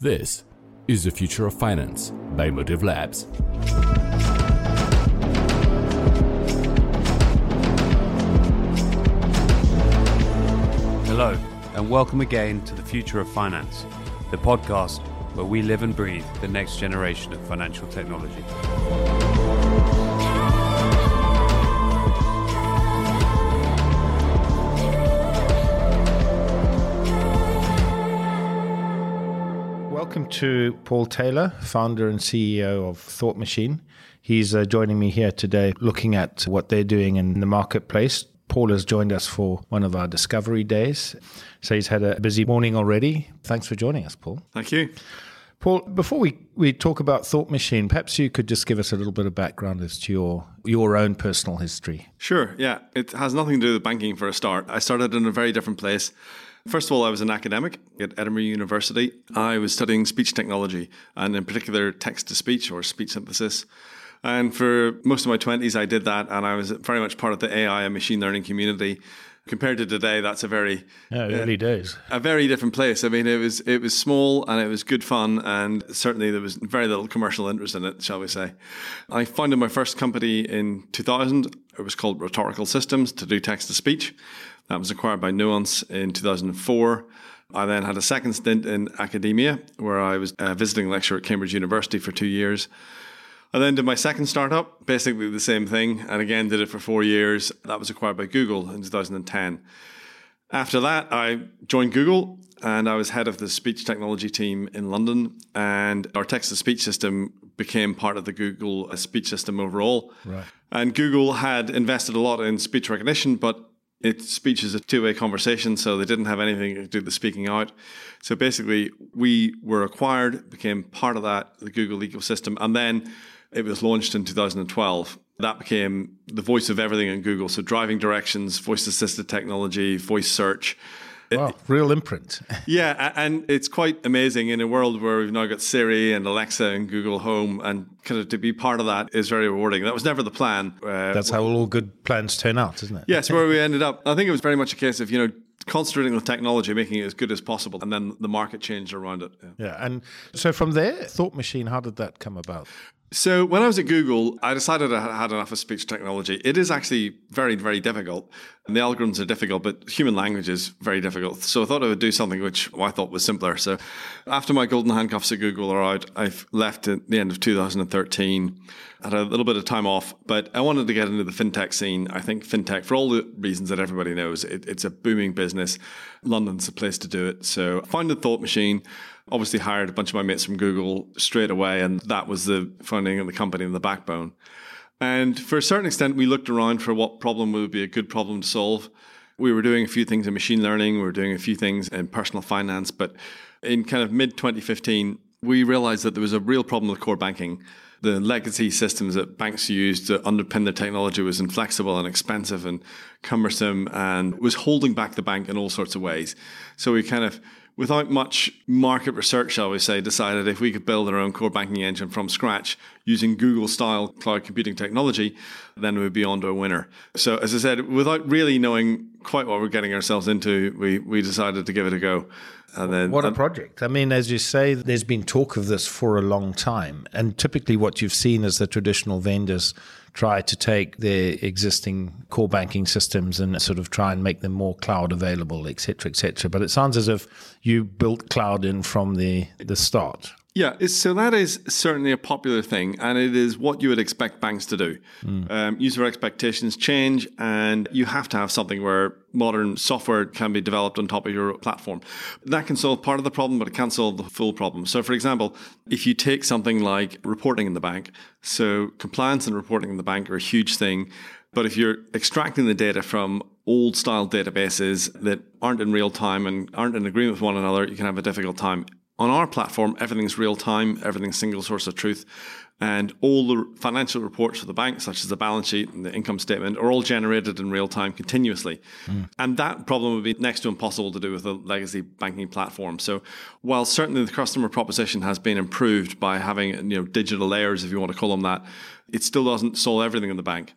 This is the future of finance by Motive Labs. Hello, and welcome again to the Future of Finance, the podcast where we live and breathe the next generation of financial technology. Welcome to Paul Taylor, founder and CEO of Thought Machine. He's uh, joining me here today looking at what they're doing in the marketplace. Paul has joined us for one of our discovery days. So he's had a busy morning already. Thanks for joining us, Paul. Thank you. Paul, before we, we talk about Thought Machine, perhaps you could just give us a little bit of background as to your, your own personal history. Sure, yeah. It has nothing to do with banking for a start. I started in a very different place. First of all, I was an academic at Edinburgh University. I was studying speech technology and, in particular, text to speech or speech synthesis. And for most of my 20s, I did that, and I was very much part of the AI and machine learning community. Compared to today, that's a very yeah, early uh, days. A very different place. I mean, it was it was small and it was good fun, and certainly there was very little commercial interest in it, shall we say. I founded my first company in 2000. It was called Rhetorical Systems to do text to speech. That was acquired by Nuance in 2004. I then had a second stint in academia where I was a visiting lecturer at Cambridge University for two years. I then did my second startup, basically the same thing, and again did it for four years. That was acquired by Google in 2010. After that, I joined Google and I was head of the speech technology team in London. And our text to speech system became part of the Google uh, speech system overall. Right. And Google had invested a lot in speech recognition, but its speech is a two-way conversation, so they didn't have anything to do with the speaking out. So basically, we were acquired, became part of that, the Google ecosystem, and then it was launched in 2012. That became the voice of everything in Google. So driving directions, voice-assisted technology, voice search. Wow, real imprint. yeah, and it's quite amazing in a world where we've now got Siri and Alexa and Google Home, and kind of to be part of that is very rewarding. That was never the plan. Uh, That's how all good plans turn out, isn't it? Yes, where we ended up. I think it was very much a case of you know concentrating on technology, making it as good as possible, and then the market changed around it. Yeah. yeah, and so from there, Thought Machine, how did that come about? So when I was at Google, I decided I had enough of speech technology. It is actually very, very difficult. And the algorithms are difficult, but human language is very difficult. So I thought I would do something which I thought was simpler. So after my golden handcuffs at Google are out, I've left at the end of 2013. Had a little bit of time off, but I wanted to get into the fintech scene. I think fintech, for all the reasons that everybody knows, it, it's a booming business. London's the place to do it. So I founded Thought Machine obviously hired a bunch of my mates from Google straight away, and that was the funding of the company and the backbone. And for a certain extent, we looked around for what problem would be a good problem to solve. We were doing a few things in machine learning, we were doing a few things in personal finance, but in kind of mid 2015, we realized that there was a real problem with core banking. The legacy systems that banks used to underpin their technology was inflexible and expensive and cumbersome and was holding back the bank in all sorts of ways. So we kind of without much market research, shall we say, decided if we could build our own core banking engine from scratch using Google style cloud computing technology, then we'd be onto a winner. So, as I said, without really knowing quite what we're getting ourselves into, we, we decided to give it a go. And then, what a project. I mean, as you say, there's been talk of this for a long time. And typically, what you've seen is the traditional vendors try to take their existing core banking systems and sort of try and make them more cloud available, et cetera, et cetera. But it sounds as if you built cloud in from the, the start. Yeah, so that is certainly a popular thing, and it is what you would expect banks to do. Mm. Um, user expectations change, and you have to have something where modern software can be developed on top of your platform. That can solve part of the problem, but it can't solve the full problem. So, for example, if you take something like reporting in the bank, so compliance and reporting in the bank are a huge thing. But if you're extracting the data from old style databases that aren't in real time and aren't in agreement with one another, you can have a difficult time. On our platform, everything's real time, everything's single source of truth. And all the financial reports for the bank, such as the balance sheet and the income statement, are all generated in real time continuously. Mm. And that problem would be next to impossible to do with a legacy banking platform. So while certainly the customer proposition has been improved by having you know digital layers, if you want to call them that, it still doesn't solve everything in the bank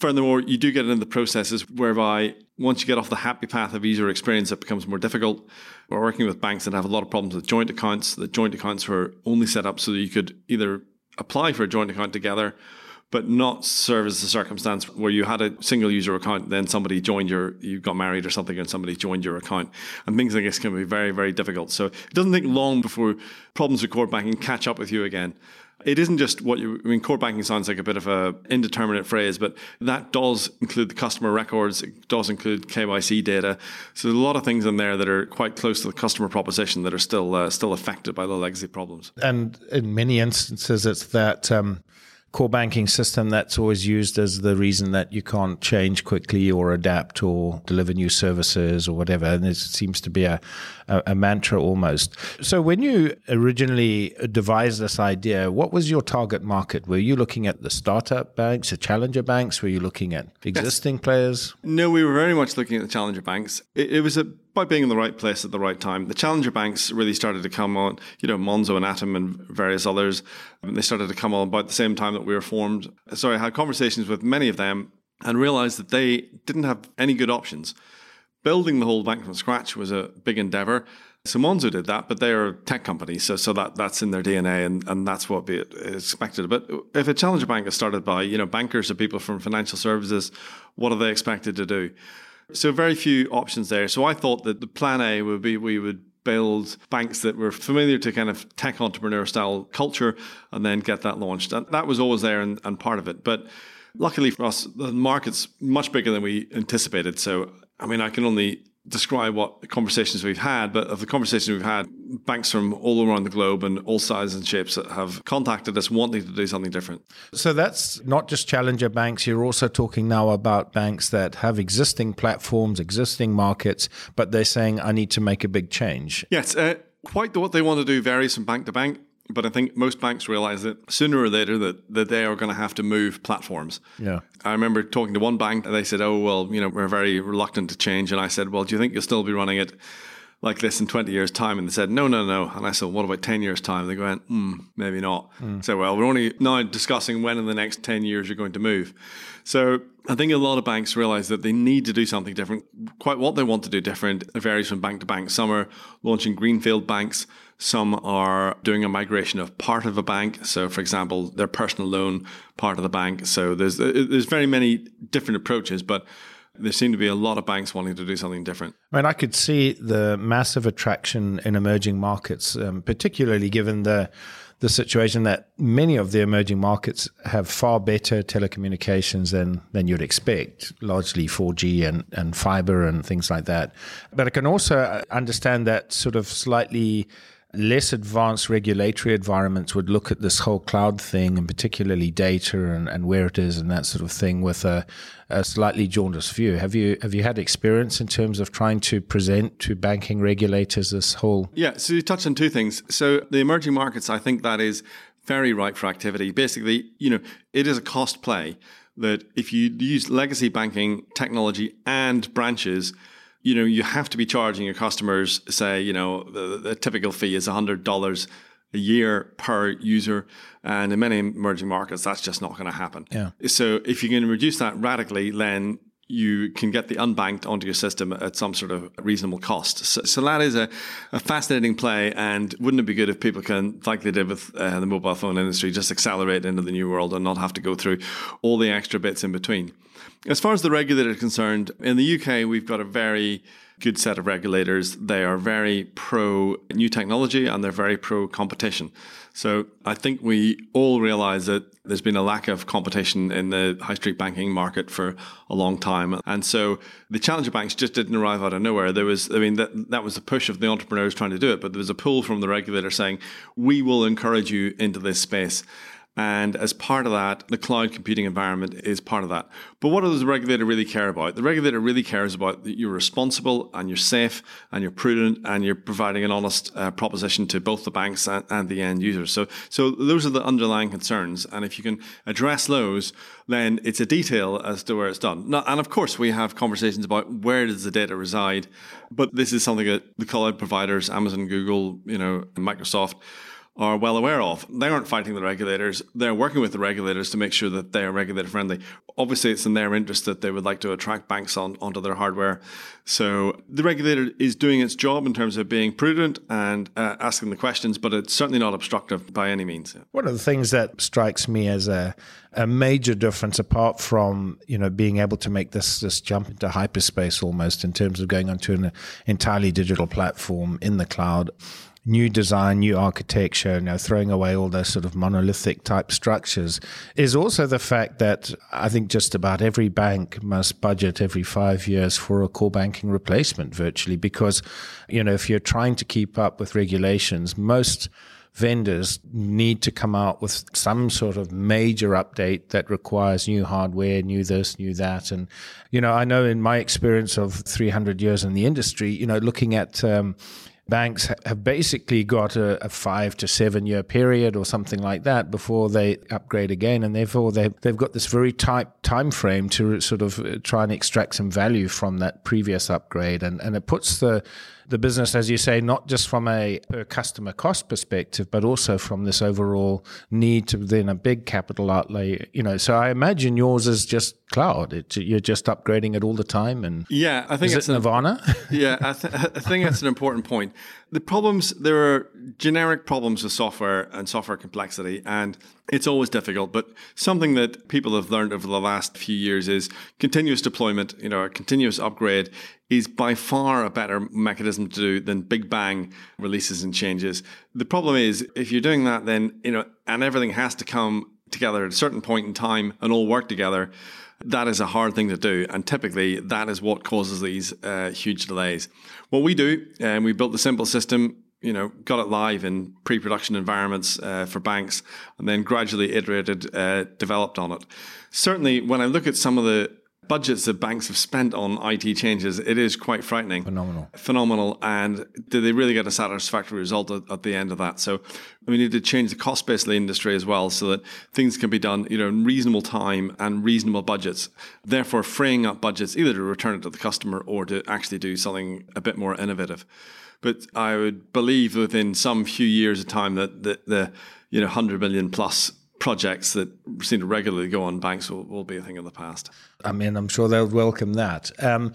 Furthermore, you do get into the processes whereby once you get off the happy path of user experience, it becomes more difficult. We're working with banks that have a lot of problems with joint accounts. The joint accounts were only set up so that you could either apply for a joint account together, but not serve as the circumstance where you had a single user account, then somebody joined your, you got married or something, and somebody joined your account. And things like this can be very, very difficult. So it doesn't take long before problems with core banking catch up with you again. It isn't just what you, I mean, core banking sounds like a bit of a indeterminate phrase, but that does include the customer records. It does include KYC data. So there's a lot of things in there that are quite close to the customer proposition that are still, uh, still affected by the legacy problems. And in many instances, it's that, um, core banking system that's always used as the reason that you can't change quickly or adapt or deliver new services or whatever. And it seems to be a, a, a, mantra almost. So when you originally devised this idea, what was your target market? Were you looking at the startup banks, the challenger banks? Were you looking at existing yes. players? No, we were very much looking at the challenger banks. It, it was a by being in the right place at the right time. The challenger banks really started to come on, you know, Monzo and Atom and various others. Um, they started to come on about the same time that we were formed. So I had conversations with many of them and realized that they didn't have any good options. Building the whole bank from scratch was a big endeavor. So Monzo did that, but they're a tech company, so so that that's in their DNA, and, and that's what be expected. But if a challenger bank is started by you know bankers or people from financial services, what are they expected to do? So very few options there. So I thought that the plan A would be we would build banks that were familiar to kind of tech entrepreneur style culture and then get that launched. And that was always there and, and part of it. But luckily for us, the market's much bigger than we anticipated. So I mean, I can only describe what conversations we've had, but of the conversations we've had, banks from all around the globe and all sizes and shapes that have contacted us wanting to do something different. So that's not just challenger banks. You're also talking now about banks that have existing platforms, existing markets, but they're saying, I need to make a big change. Yes. Uh, quite what they want to do varies from bank to bank. But I think most banks realize that sooner or later that, that they are going to have to move platforms. Yeah. I remember talking to one bank and they said, Oh, well, you know, we're very reluctant to change. And I said, Well, do you think you'll still be running it like this in 20 years' time? And they said, No, no, no. And I said, What about 10 years' time? They go, Hmm, maybe not. Mm. So, well, we're only now discussing when in the next 10 years you're going to move. So I think a lot of banks realize that they need to do something different. Quite what they want to do different varies from bank to bank. Some are launching greenfield banks. Some are doing a migration of part of a bank. So, for example, their personal loan part of the bank. So there's there's very many different approaches, but there seem to be a lot of banks wanting to do something different. I mean, I could see the massive attraction in emerging markets, um, particularly given the the situation that many of the emerging markets have far better telecommunications than, than you'd expect, largely 4G and, and fiber and things like that. But I can also understand that sort of slightly less advanced regulatory environments would look at this whole cloud thing and particularly data and, and where it is and that sort of thing with a, a, slightly jaundiced view. Have you have you had experience in terms of trying to present to banking regulators this whole? Yeah, so you touched on two things. So the emerging markets, I think that is very ripe for activity. Basically, you know, it is a cost play that if you use legacy banking technology and branches you know, you have to be charging your customers, say, you know, the, the typical fee is $100 a year per user. And in many emerging markets, that's just not going to happen. Yeah. So if you can reduce that radically, then you can get the unbanked onto your system at some sort of reasonable cost. So, so that is a, a, fascinating play. And wouldn't it be good if people can, like they did with uh, the mobile phone industry, just accelerate into the new world and not have to go through all the extra bits in between? As far as the regulator is concerned, in the UK, we've got a very good set of regulators. They are very pro new technology and they're very pro competition. So I think we all realize that there's been a lack of competition in the high street banking market for a long time. And so the challenger banks just didn't arrive out of nowhere. There was, I mean, that, that was the push of the entrepreneurs trying to do it, but there was a pull from the regulator saying, we will encourage you into this space. And as part of that, the cloud computing environment is part of that. But what does the regulator really care about? The regulator really cares about that you're responsible and you're safe and you're prudent and you're providing an honest uh, proposition to both the banks and, and, the end users. So, so those are the underlying concerns. And if you can address those, then it's a detail as to where it's done. Now, and of course, we have conversations about where does the data reside. But this is something that the cloud providers, Amazon, Google, you know, Microsoft, are well aware of. They aren't fighting the regulators. They're working with the regulators to make sure that they are regulator friendly. Obviously, it's in their interest that they would like to attract banks on, onto their hardware. So the regulator is doing its job in terms of being prudent and uh, asking the questions, but it's certainly not obstructive by any means. One of the things that strikes me as a, a major difference, apart from you know being able to make this this jump into hyperspace almost in terms of going onto an entirely digital platform in the cloud, new design, new architecture, you know, throwing away all those sort of monolithic type structures, is also the fact that I think just about every bank must budget every five years for a core banking replacement virtually because, you know, if you're trying to keep up with regulations, most vendors need to come out with some sort of major update that requires new hardware, new this, new that. And, you know, I know in my experience of 300 years in the industry, you know, looking at, um, banks have basically got a, a, five to seven year period or something like that before they upgrade again, and therefore they they've got this very tight time frame to sort of uh, try and extract some value from that previous upgrade, and and it puts the the business, as you say, not just from a per customer cost perspective, but also from this overall need to then a big capital outlay. You know, so I imagine yours is just cloud. It, you're just upgrading it all the time, and yeah, I think is it's it Nirvana. yeah, I, th- I think that's an important point. The problems there are generic problems with software and software complexity, and it's always difficult. But something that people have learned over the last few years is continuous deployment. You know, a continuous upgrade is by far a better mechanism to do than big bang releases and changes. The problem is if you're doing that, then, you know, and everything has to come together at a certain point in time and all work together, that is a hard thing to do. And typically that is what causes these uh, huge delays. What we do, and uh, we built the simple system you know, got it live in pre-production environments uh, for banks, and then gradually iterated, uh, developed on it. Certainly, when I look at some of the budgets that banks have spent on IT changes, it is quite frightening. Phenomenal. Phenomenal. And do they really get a satisfactory result at, at, the end of that? So we need to change the cost base of the industry as well so that things can be done, you know, in reasonable time and reasonable budgets. Therefore, freeing up budgets either to return it to the customer or to actually do something a bit more innovative. But I would believe within some few years of time that the, the you know, 100 million plus projects that seem to regularly go on banks will, will be a thing of the past. I mean, I'm sure they'll welcome that. Um,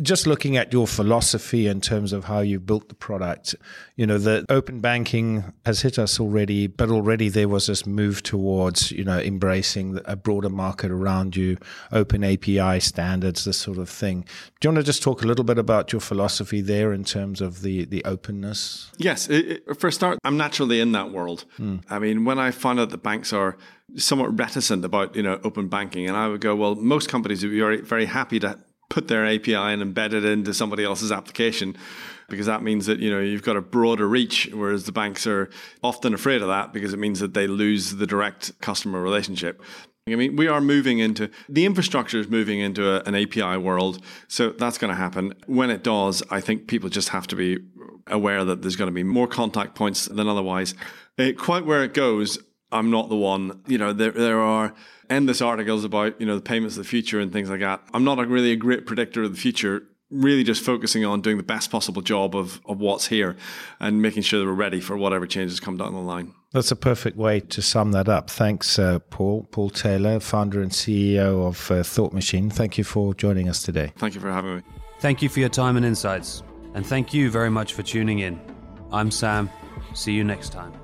just looking at your philosophy in terms of how you built the product, you know, the open banking has hit us already, but already there was this move towards, you know, embracing a broader market around you, open API standards, this sort of thing. Do you want to just talk a little bit about your philosophy there in terms of the, the openness? Yes. It, it, for a start, I'm naturally in that world. Mm. I mean, when I find out that banks are somewhat reticent about you know open banking, and I would go, well, most companies would be very, happy to put their API and embed it into somebody else's application because that means that you know you've got a broader reach whereas the banks are often afraid of that because it means that they lose the direct customer relationship I mean, we are moving into the infrastructure is moving into a, an API world. So that's going to happen. When it does, I think people just have to be aware that there's going to be more contact points than otherwise. It, quite where it goes, I'm not the one. You know, there there are endless articles about you know the payments of the future and things like that. I'm not a really a great predictor of the future. Really, just focusing on doing the best possible job of of what's here, and making sure that we're ready for whatever changes come down the line. That's a perfect way to sum that up. Thanks, uh, Paul. Paul Taylor, founder and CEO of uh, Thought Machine. Thank you for joining us today. Thank you for having me. Thank you for your time and insights, and thank you very much for tuning in. I'm Sam. See you next time.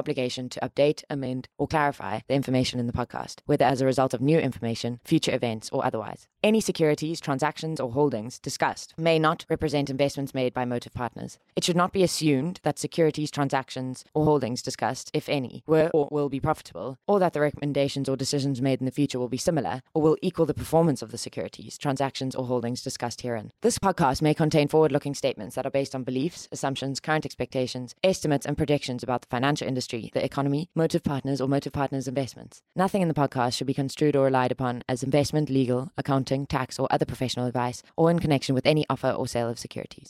obligation to update, amend, or clarify the information in the podcast, whether as a result of new information, future events, or otherwise. Any securities, transactions, or holdings discussed may not represent investments made by Motive Partners. It should not be assumed that securities, transactions, or holdings discussed, if any, were or will be profitable, or that the recommendations or decisions made in the future will be similar or will equal the performance of the securities, transactions, or holdings discussed herein. This podcast may contain forward looking statements that are based on beliefs, assumptions, current expectations, estimates, and predictions about the financial industry, the economy, Motive Partners, or Motive Partners investments. Nothing in the podcast should be construed or relied upon as investment, legal, accounting, tax, or other professional advice, or in connection with any offer or sale of securities.